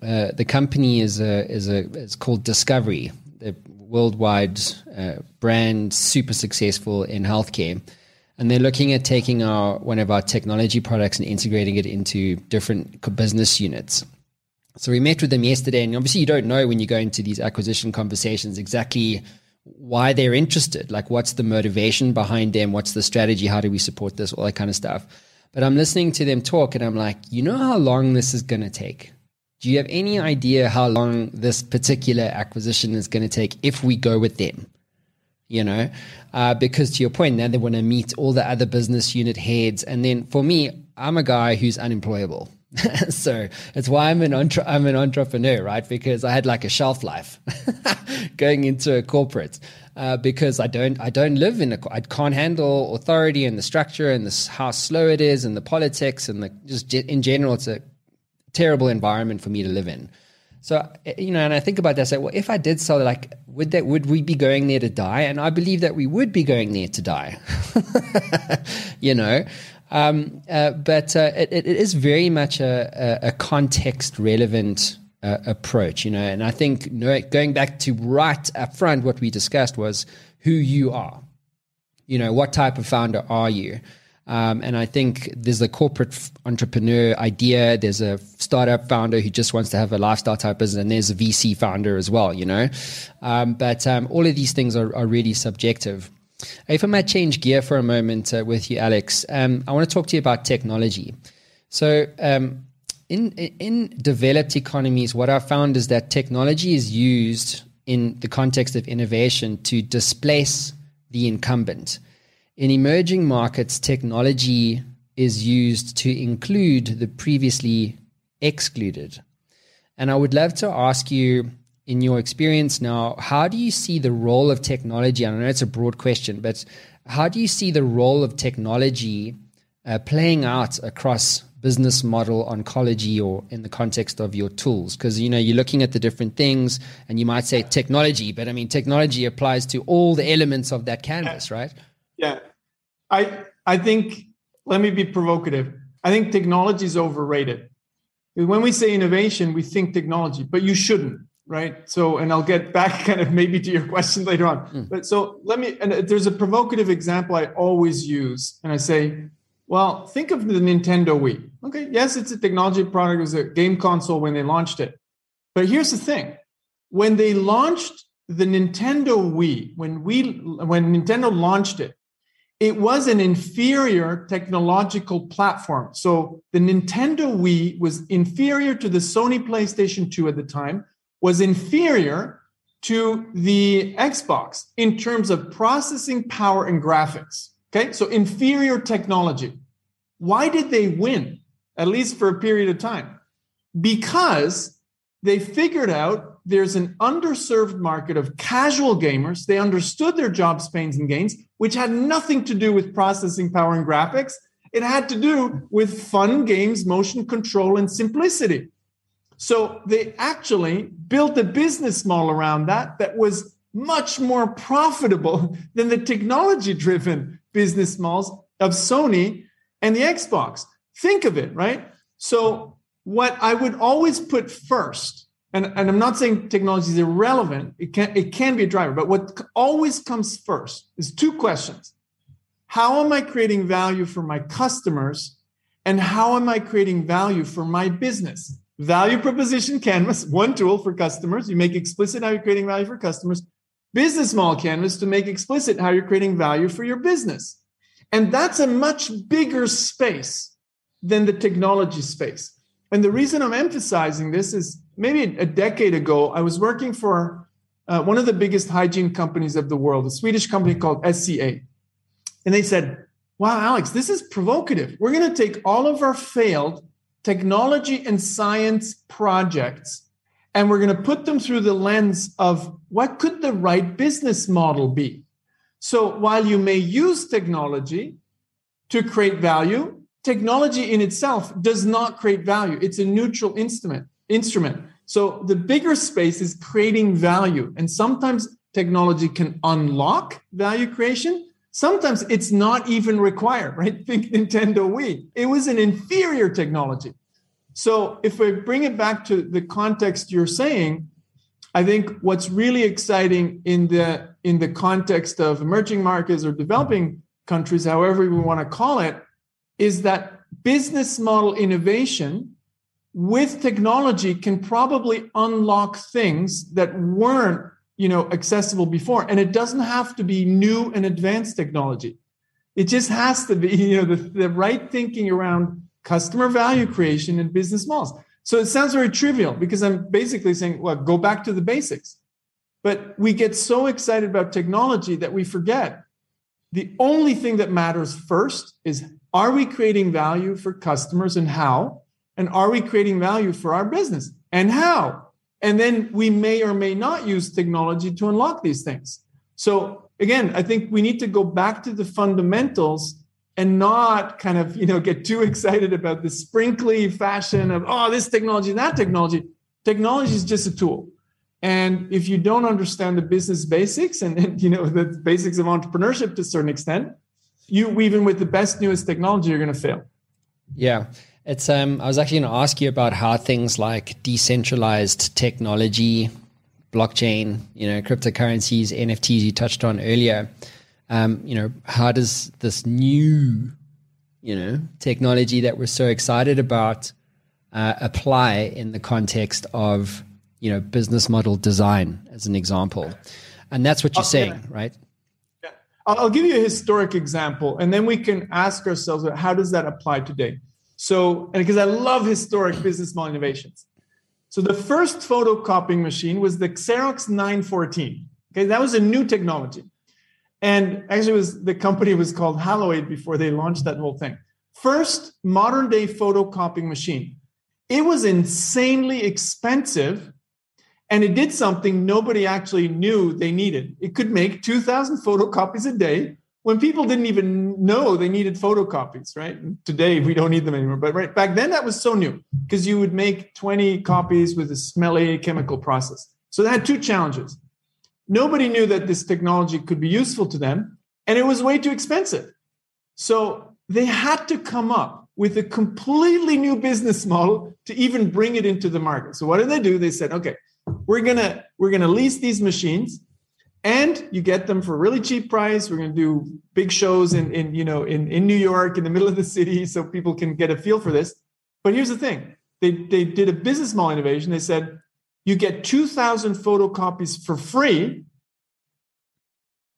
uh, the company is a is a is called Discovery, the worldwide uh, brand, super successful in healthcare and they're looking at taking our one of our technology products and integrating it into different business units. So we met with them yesterday, and obviously you don't know when you go into these acquisition conversations exactly why they're interested. Like, what's the motivation behind them? What's the strategy? How do we support this? All that kind of stuff. But I'm listening to them talk, and I'm like, you know how long this is going to take? Do you have any idea how long this particular acquisition is going to take if we go with them? you know, uh, because to your point, now they want to meet all the other business unit heads. And then for me, I'm a guy who's unemployable. so it's why I'm an entre- I'm an entrepreneur, right? Because I had like a shelf life going into a corporate. Uh, because I don't I don't live in a I can't handle authority and the structure and this how slow it is and the politics and the just in general it's a terrible environment for me to live in. So eh, you know, and I think about that. I say, well, if I did sell, like, would that would we be going there to die? And I believe that we would be going there to die. you know, um, uh, but uh, it, it is very much a, a, a context relevant uh, approach. You know, and I think going back to right up front, what we discussed was who you are. You know, what type of founder are you? Um, and I think there's a corporate entrepreneur idea. There's a startup founder who just wants to have a lifestyle type business, and there's a VC founder as well. You know, um, but um, all of these things are, are, really subjective. If I might change gear for a moment uh, with you, Alex, um, I want to talk to you about technology. So, um, in in developed economies, what I found is that technology is used in the context of innovation to displace the incumbent. In emerging markets, technology is used to include the previously excluded. And I would love to ask you, in your experience now, how do you see the role of technology? I know it's a broad question, but how do you see the role of technology uh, playing out across business model ontology or in the context of your tools because you know you're looking at the different things and you might say technology but i mean technology applies to all the elements of that canvas right yeah. I I think let me be provocative. I think technology is overrated. When we say innovation, we think technology, but you shouldn't, right? So, and I'll get back kind of maybe to your question later on. Mm. But so let me, and there's a provocative example I always use, and I say, well, think of the Nintendo Wii. Okay, yes, it's a technology product, it was a game console when they launched it. But here's the thing when they launched the Nintendo Wii, when we when Nintendo launched it, it was an inferior technological platform. So the Nintendo Wii was inferior to the Sony PlayStation 2 at the time, was inferior to the Xbox in terms of processing power and graphics. Okay, so inferior technology. Why did they win, at least for a period of time? Because they figured out there's an underserved market of casual gamers. They understood their jobs, pains, and gains which had nothing to do with processing power and graphics. It had to do with fun games, motion control, and simplicity. So they actually built a business model around that that was much more profitable than the technology driven business models of Sony and the Xbox. Think of it, right? So, what I would always put first and, and I'm not saying technology is irrelevant. It can it can be a driver, but what always comes first is two questions. How am I creating value for my customers? And how am I creating value for my business? Value proposition canvas, one tool for customers. You make explicit how you're creating value for customers. Business model canvas to make explicit how you're creating value for your business. And that's a much bigger space than the technology space. And the reason I'm emphasizing this is maybe a decade ago, I was working for uh, one of the biggest hygiene companies of the world, a Swedish company called SCA. And they said, wow, Alex, this is provocative. We're going to take all of our failed technology and science projects and we're going to put them through the lens of what could the right business model be. So while you may use technology to create value, technology in itself does not create value. It's a neutral instrument. Instrument. So the bigger space is creating value, and sometimes technology can unlock value creation. Sometimes it's not even required, right? Think Nintendo Wii. It was an inferior technology. So if we bring it back to the context you're saying, I think what's really exciting in the in the context of emerging markets or developing countries, however we want to call it, is that business model innovation with technology can probably unlock things that weren't you know accessible before and it doesn't have to be new and advanced technology it just has to be you know the, the right thinking around customer value creation and business models. So it sounds very trivial because I'm basically saying, well, go back to the basics. But we get so excited about technology that we forget the only thing that matters first is are we creating value for customers and how? And are we creating value for our business? And how? And then we may or may not use technology to unlock these things. So again, I think we need to go back to the fundamentals and not kind of you know get too excited about the sprinkly fashion of oh this technology that technology. Technology is just a tool. And if you don't understand the business basics and, and you know the basics of entrepreneurship to a certain extent you even with the best newest technology you're going to fail. Yeah it's um i was actually going to ask you about how things like decentralized technology blockchain you know cryptocurrencies nfts you touched on earlier um, you know, how does this new, you know, technology that we're so excited about uh, apply in the context of, you know, business model design, as an example? And that's what you're saying, right? Yeah. I'll give you a historic example, and then we can ask ourselves, how does that apply today? So, and because I love historic business model innovations. So the first photocopying machine was the Xerox 914. Okay, that was a new technology. And actually, was the company was called Haloid before they launched that whole thing. First modern day photocopying machine. It was insanely expensive, and it did something nobody actually knew they needed. It could make 2,000 photocopies a day when people didn't even know they needed photocopies, right? Today we don't need them anymore, but right back then that was so new because you would make 20 copies with a smelly chemical process. So that had two challenges. Nobody knew that this technology could be useful to them, and it was way too expensive. So they had to come up with a completely new business model to even bring it into the market. So what did they do? They said, okay, we're gonna we're gonna lease these machines, and you get them for a really cheap price. We're gonna do big shows in in you know in in New York in the middle of the city, so people can get a feel for this. But here's the thing: they they did a business model innovation. They said you get 2,000 photocopies for free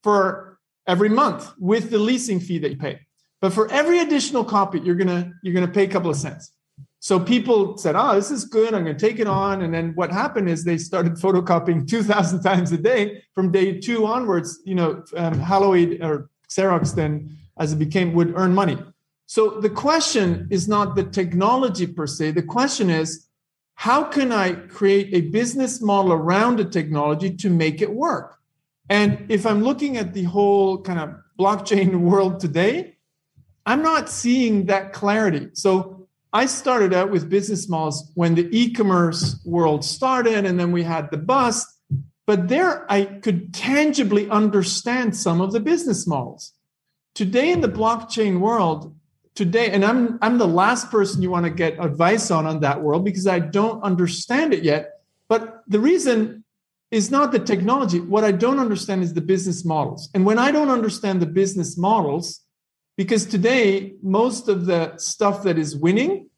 for every month with the leasing fee that you pay. But for every additional copy, you're gonna you're gonna pay a couple of cents. So people said, "Oh, this is good. I'm going to take it on." And then what happened is they started photocopying 2,000 times a day from day two onwards. You know, um, Haloid or Xerox then, as it became, would earn money. So the question is not the technology per se. The question is, how can I create a business model around the technology to make it work? And if I'm looking at the whole kind of blockchain world today, I'm not seeing that clarity. So I started out with business models when the e-commerce world started, and then we had the bust. But there I could tangibly understand some of the business models. Today in the blockchain world, today and i'm i'm the last person you want to get advice on on that world because i don't understand it yet but the reason is not the technology what i don't understand is the business models and when i don't understand the business models because today most of the stuff that is winning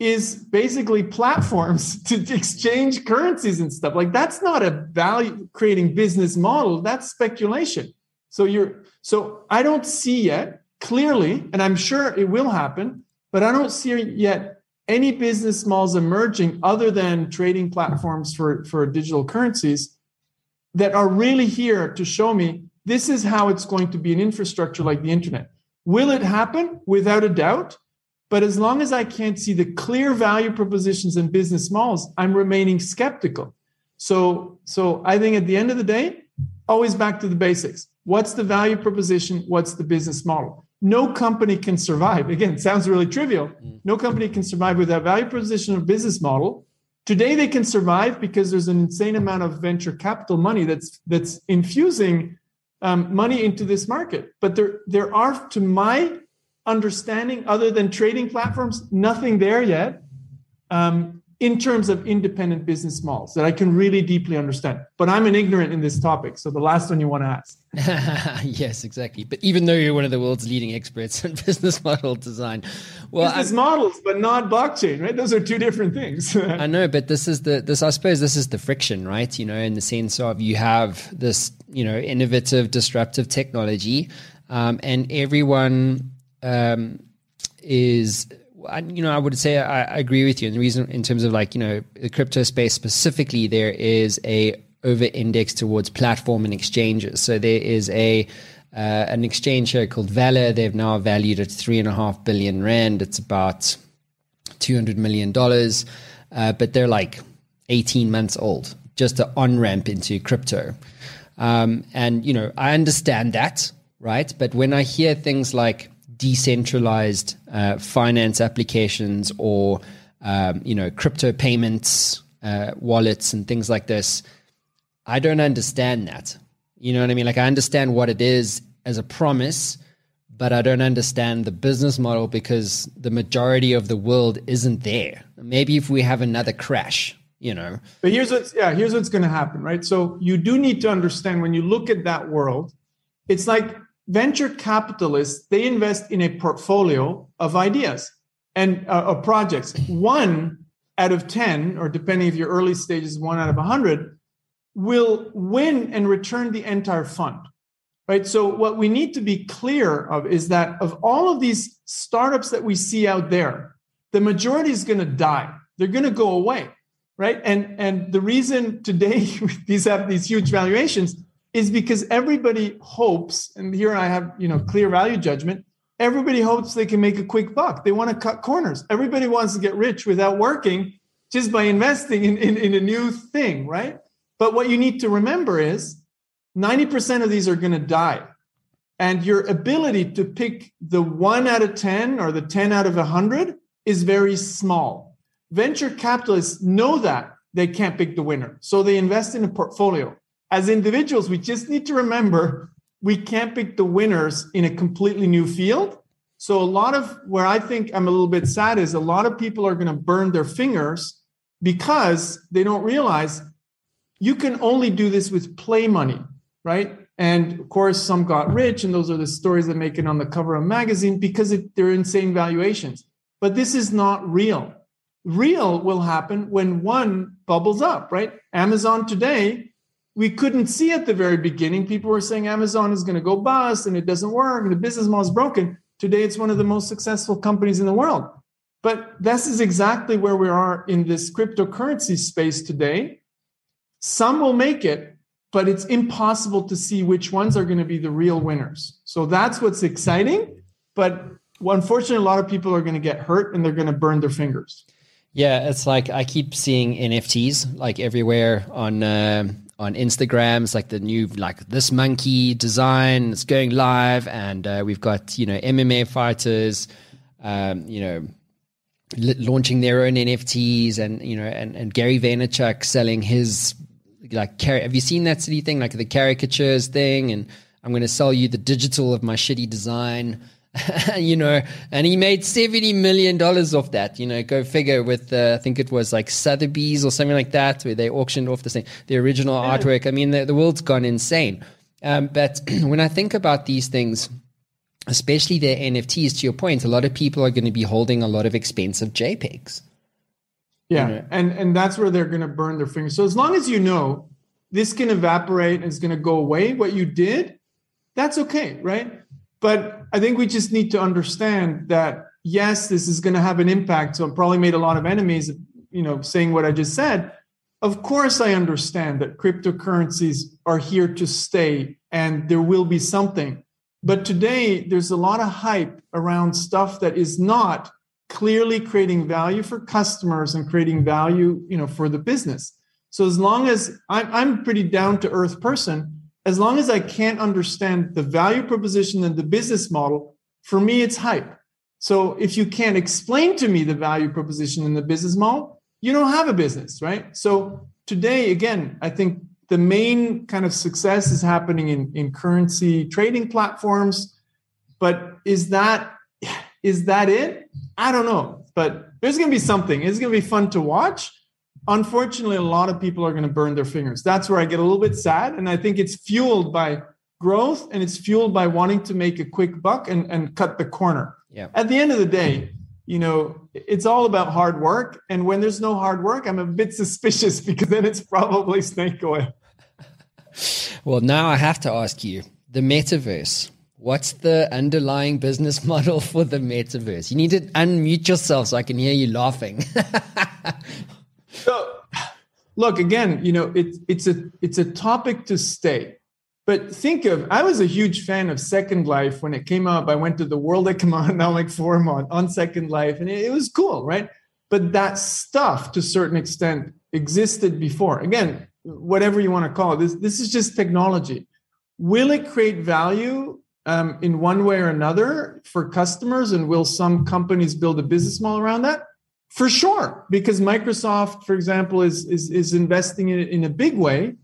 is basically platforms to exchange currencies and stuff. Like that's not a value creating business model. That's speculation. So you're so i don't see yet clearly, and I'm sure it will happen, but I don't see yet any business models emerging other than trading platforms for, for digital currencies that are really here to show me this is how it's going to be an infrastructure like the internet. Will it happen? Without a doubt. But as long as I can't see the clear value propositions and business models, I'm remaining skeptical. So, so I think at the end of the day, always back to the basics. What's the value proposition? What's the business model? No company can survive. Again, sounds really trivial. Mm. No company can survive without value proposition or business model. Today they can survive because there's an insane amount of venture capital money that's that's infusing um, money into this market. But there there are, to my understanding, other than trading platforms, nothing there yet. Um, in terms of independent business models that I can really deeply understand. But I'm an ignorant in this topic. So the last one you want to ask. yes, exactly. But even though you're one of the world's leading experts in business model design, well, business I'm, models, but not blockchain, right? Those are two different things. I know, but this is the this. I suppose this is the friction, right? You know, in the sense of you have this, you know, innovative, disruptive technology, um, and everyone um, is I, you know, I would say I, I, agree with you. And the reason, in terms of like, you know, the crypto space specifically, there is a over index towards platform and exchanges. So there is a uh, an exchange here called VALR. They've now valued at three and a half billion rand. It's about two hundred million dollars, uh, but they're like eighteen months old. Just an on ramp into crypto, um, and you know, I understand that, right? But when I hear things like decentralized uh, finance applications or um, you know crypto payments, uh, wallets, and things like this. I don't understand that. You know what I mean? Like I understand what it is as a promise, but I don't understand the business model because the majority of the world isn't there. Maybe if we have another crash, you know. But here's what's yeah, here's what's going to happen, right? So you do need to understand when you look at that world, it's like venture capitalists they invest in a portfolio of ideas and uh, of projects. One out of 10 or depending if your early stage is one out of 100 will win and return the entire fund right? So what we need to be clear of is that of all of these startups that we see out there the majority is going to die. They're going to go away right? And and the reason today these have these huge valuations is because everybody hopes, and here I have, you know, clear value judgment. Everybody hopes they can make a quick buck. They want to cut corners. Everybody wants to get rich without working just by investing in, in, in a new thing, right? But what you need to remember is 90% of these are going to die. And your ability to pick the one out of 10 or the 10 out of 100 is very small. Venture capitalists know that they can't pick the winner. So they invest in a portfolio as individuals, we just need to remember we can't pick the winners in a completely new field. So, a lot of where I think I'm a little bit sad is a lot of people are going to burn their fingers because they don't realize you can only do this with play money, right? And of course, some got rich, and those are the stories that make it on the cover of magazine because it, they're insane valuations. But this is not real. Real will happen when one bubbles up, right? Amazon today we couldn't see at the very beginning. People were saying Amazon is going to go bust and it doesn't work and the business model is broken. Today, it's one of the most successful companies in the world. But this is exactly where we are in this cryptocurrency space today. Some will make it, but it's impossible to see which ones are going to be the real winners. So that's what's exciting. But unfortunately, a lot of people are going to get hurt and they're going to burn their fingers. Yeah, it's like I keep seeing NFTs like everywhere on uh, on Instagram. It's like the new like this monkey design. It's going live, and uh, we've got you know MMA fighters, um, you know. launching their own NFTs and you know and, and Gary Vaynerchuk selling his like have you seen that city thing like the caricatures thing and I'm going to sell you the digital of my shitty design you know, and he made seventy million dollars off that. You know, go figure. With uh, I think it was like Sotheby's or something like that, where they auctioned off the same the original yeah. artwork. I mean, the, the world's gone insane. Um, but when I think about these things, especially the NFTs, to your point, a lot of people are going to be holding a lot of expensive JPEGs. Yeah, you know? and and that's where they're going to burn their fingers. So as long as you know this can evaporate and it's going to go away, what you did, that's okay, right? But I think we just need to understand that yes, this is going to have an impact. So I probably made a lot of enemies, you know, saying what I just said. Of course, I understand that cryptocurrencies are here to stay and there will be something. But today, there's a lot of hype around stuff that is not clearly creating value for customers and creating value, you know, for the business. So as long as I'm, I'm pretty down to earth person, as long as I can't understand the value proposition and the business model, for me, it's hype. So if you can't explain to me the value proposition and the business model, you don't have a business, right? So today, again, I think the main kind of success is happening in, in currency trading platforms. But is that is that it? I don't know. But there's to be something. It's to be fun to watch. Unfortunately, a lot of people are going to burn their fingers. That's where I get a little bit sad. And I think it's fueled by growth and it's fueled by wanting to make a quick buck and, and cut the corner. Yeah. At the end of the day, you know, it's all about hard work. And when there's no hard work, I'm a bit suspicious because then it's probably snake oil. well, now I have to ask you the metaverse. What's the underlying business model for the metaverse? You need to unmute yourself so I can hear you laughing. so, look again. You know, it's it's a it's a topic to stay. But think of, I was a huge fan of Second Life when it came up. I went to the World Economic Forum on, on Second Life, and it, it was cool, right? But that stuff, to a certain extent, existed before. Again, whatever you want to call it, this, this is just technology. Will it create value um, in one way or another for customers? And will some companies build a business model around that? For sure, because Microsoft, for example, is, is, is investing in it in a big way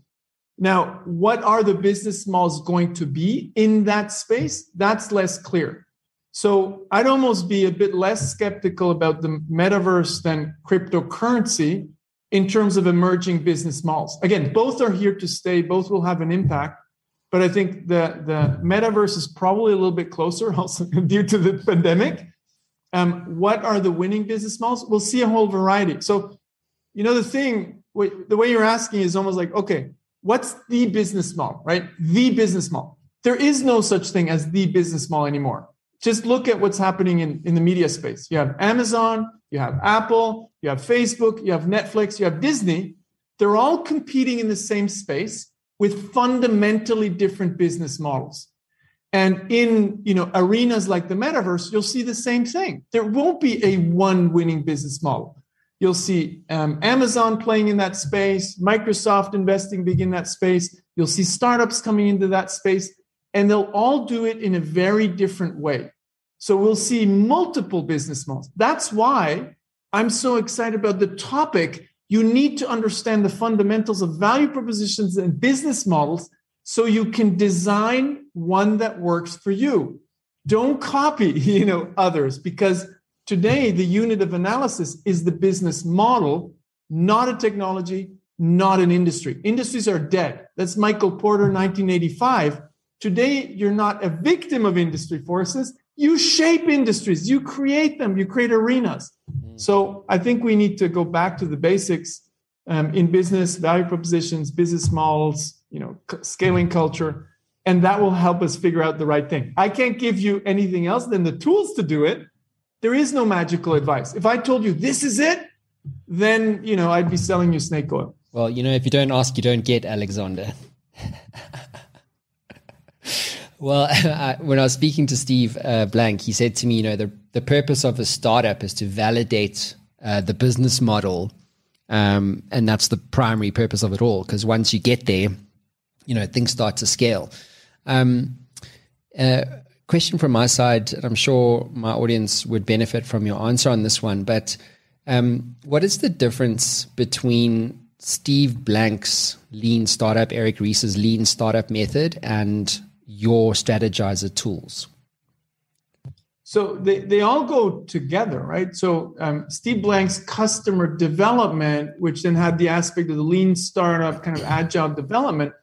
now, what are the business models going to be in that space? That's less clear. So I'd almost be a bit less skeptical about the metaverse than cryptocurrency in terms of emerging business models. Again, both are here to stay, both will have an impact. But I think the, the metaverse is probably a little bit closer, also due to the pandemic. Um, what are the winning business models? We'll see a whole variety. So, you know, the thing, the way you're asking is almost like, okay, what's the business model, right? The business model. There is no such thing as the business model anymore. Just look at what's happening in, in the media space. You have Amazon, you have Apple, you have Facebook, you have Netflix, you have Disney. They're all competing in the same space with fundamentally different business models. And in you know arenas like the metaverse, you'll see the same thing. There won't be a one winning business model. You'll see um, Amazon playing in that space, Microsoft investing big in that space. You'll see startups coming into that space, and they'll all do it in a very different way. So we'll see multiple business models. That's why I'm so excited about the topic. You need to understand the fundamentals of value propositions and business models so you can design one that works for you. Don't copy, you know, others because Today, the unit of analysis is the business model, not a technology, not an industry. Industries are dead. That's Michael Porter, 1985. Today, you're not a victim of industry forces. You shape industries, you create them, you create arenas. Mm. So I think we need to go back to the basics um, in business, value propositions, business models, you know, scaling culture, and that will help us figure out the right thing. I can't give you anything else than the tools to do it, there is no magical advice. If I told you this is it, then you know I'd be selling you snake oil. Well, you know, if you don't ask, you don't get, Alexander. well, I, when I was speaking to Steve uh, Blank, he said to me, you know, the the purpose of a startup is to validate uh, the business model, um, and that's the primary purpose of it all. Because once you get there, you know, things start to scale. Um, uh, question from my side, and I'm sure my audience would benefit from your answer on this one, but um, what is the difference between Steve Blank's lean startup, Eric Ries's lean startup method, and your Strategyzer tools? So they, they all go together, right? So um, Steve Blank's customer development, which then had the aspect of the lean startup kind of agile development,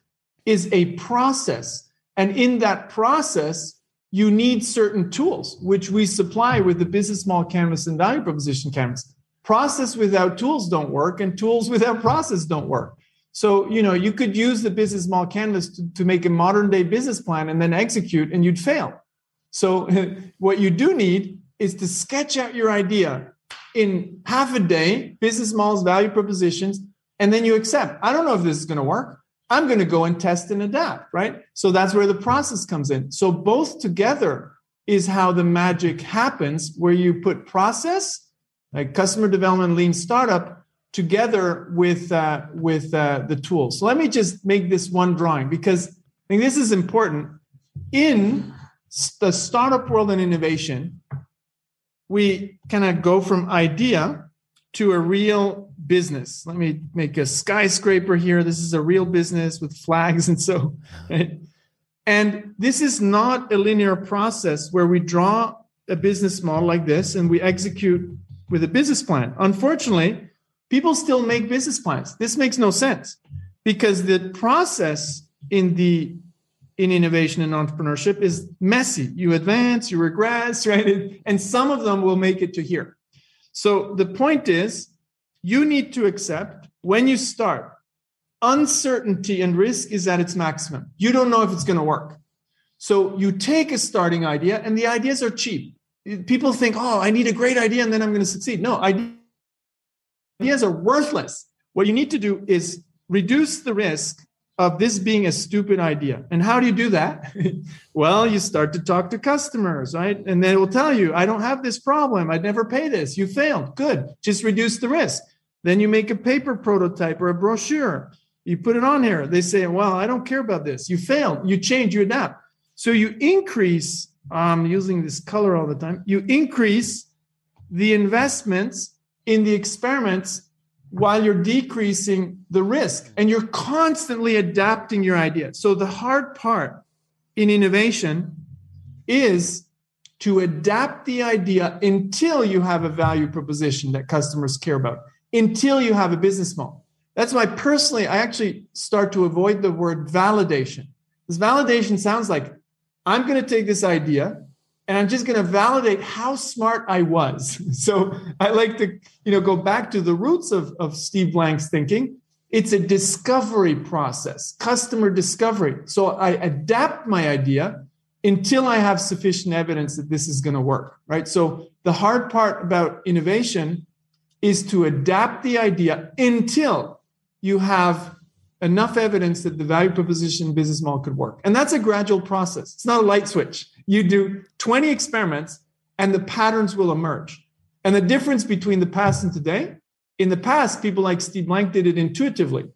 is a process. And in that process, you need certain tools, which we supply with the business model canvas and value proposition canvas. Process without tools don't work, and tools without process don't work. So, you know, you could use the business model canvas to, to make a modern day business plan and then execute, and you'd fail. So, what you do need is to sketch out your idea in half a day, business models, value propositions, and then you accept. I don't know if this is going to work. I'm going to go and test and adapt, right? So that's where the process comes in. So both together is how the magic happens, where you put process, like customer development, lean startup, together with uh, with uh, the tools. So let me just make this one drawing because I think this is important. In the startup world and innovation, we kind of go from idea to a real business. Let me make a skyscraper here. This is a real business with flags and so. Right? And this is not a linear process where we draw a business model like this and we execute with a business plan. Unfortunately, people still make business plans. This makes no sense because the process in the in innovation and entrepreneurship is messy. You advance, you regress, right? And some of them will make it to here. So the point is, you need to accept when you start, uncertainty and risk is at its maximum. You don't know if it's going to work. So you take a starting idea, and the ideas are cheap. People think, oh, I need a great idea and then I'm going to succeed. No, ideas are worthless. What you need to do is reduce the risk of this being a stupid idea. And how do you do that? well, you start to talk to customers, right? And they will tell you, I don't have this problem. I'd never pay this. You failed. Good. Just reduce the risk. Then you make a paper prototype or a brochure. You put it on here. They say, well, I don't care about this. You failed. You change, you adapt. So you increase, I'm using this color all the time, you increase the investments in the experiments while you're decreasing the risk and you're constantly adapting your idea. So the hard part in innovation is to adapt the idea until you have a value proposition that customers care about, until you have a business model. That's why personally, I actually start to avoid the word validation. This validation sounds like I'm going to take this idea and I'm just going to validate how smart I was. So I like to, you know, go back to the roots of, of Steve Blank's thinking. It's a discovery process, customer discovery. So I adapt my idea until I have sufficient evidence that this is going to work, right? So the hard part about innovation is to adapt the idea until you have enough evidence that the value proposition business model could work. And that's a gradual process. It's not a light switch. You do 20 experiments and the patterns will emerge. And the difference between the past and today, in the past, people like Steve Blank did it intuitively.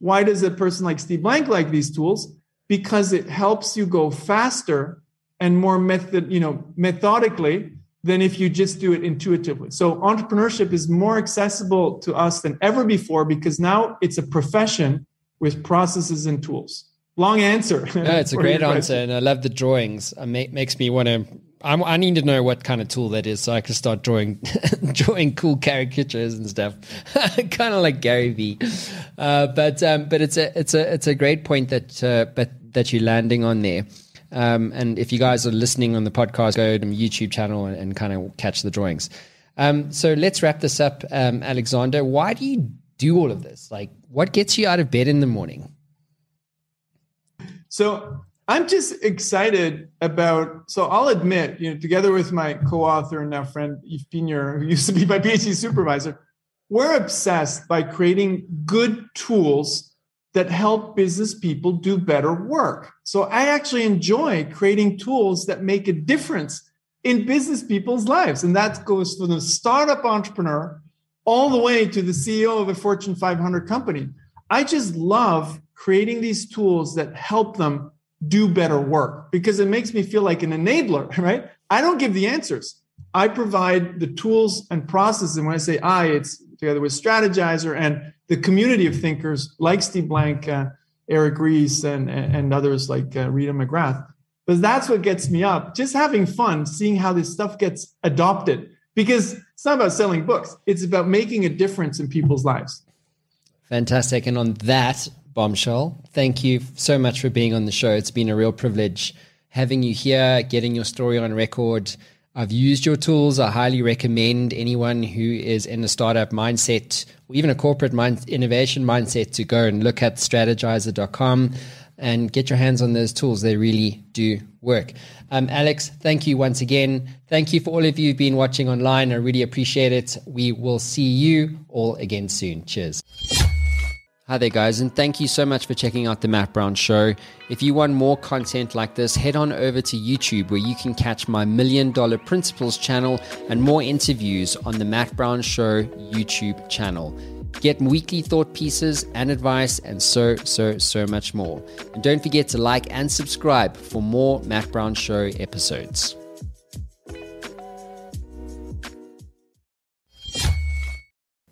Why does a person like Steve Blank like these tools? Because it helps you go faster and more method, you know, methodically than if you just do it intuitively. So entrepreneurship is more accessible to us than ever before because now it's a profession with processes and tools. Long answer. Yeah, it's a great answer, and I love the drawings. It make, makes me want to. I need to know what kind of tool that is, so I can start drawing, drawing cool caricatures and stuff, kind of like Gary Vee. Uh, but um, but it's a it's a it's a great point that uh, but that you're landing on there. Um, and if you guys are listening on the podcast, go to my YouTube channel and, and kind of catch the drawings. Um, so let's wrap this up, um, Alexander. Why do you do all of this? Like, what gets you out of bed in the morning? So I'm just excited about. So I'll admit, you know, together with my co-author and now friend Yves Pigneur, who used to be my PhD supervisor, we're obsessed by creating good tools that help business people do better work. So I actually enjoy creating tools that make a difference in business people's lives, and that goes from the startup entrepreneur all the way to the CEO of a Fortune 500 company. I just love creating these tools that help them do better work because it makes me feel like an enabler, right? I don't give the answers. I provide the tools and processes. And when I say I, it's together with Strategyzer and the community of thinkers like Steve Blank, uh, Eric Ries, and, and others like uh, Rita McGrath. But that's what gets me up, just having fun, seeing how this stuff gets adopted because it's not about selling books, it's about making a difference in people's lives. Fantastic. And on that bombshell, thank you so much for being on the show. It's been a real privilege having you here, getting your story on record. I've used your tools. I highly recommend anyone who is in a startup mindset or even a corporate mind, innovation mindset to go and look at strategyzer.com and get your hands on those tools. They really do work. Um, Alex, thank you once again. Thank you for all of you who've been watching online. I really appreciate it. We will see you all again soon. Cheers. Hi there, guys, and thank you so much for checking out The Matt Brown Show. If you want more content like this, head on over to YouTube where you can catch my Million Dollar Principles channel and more interviews on The Matt Brown Show YouTube channel. Get weekly thought pieces and advice, and so, so, so much more. And don't forget to like and subscribe for more Matt Brown Show episodes.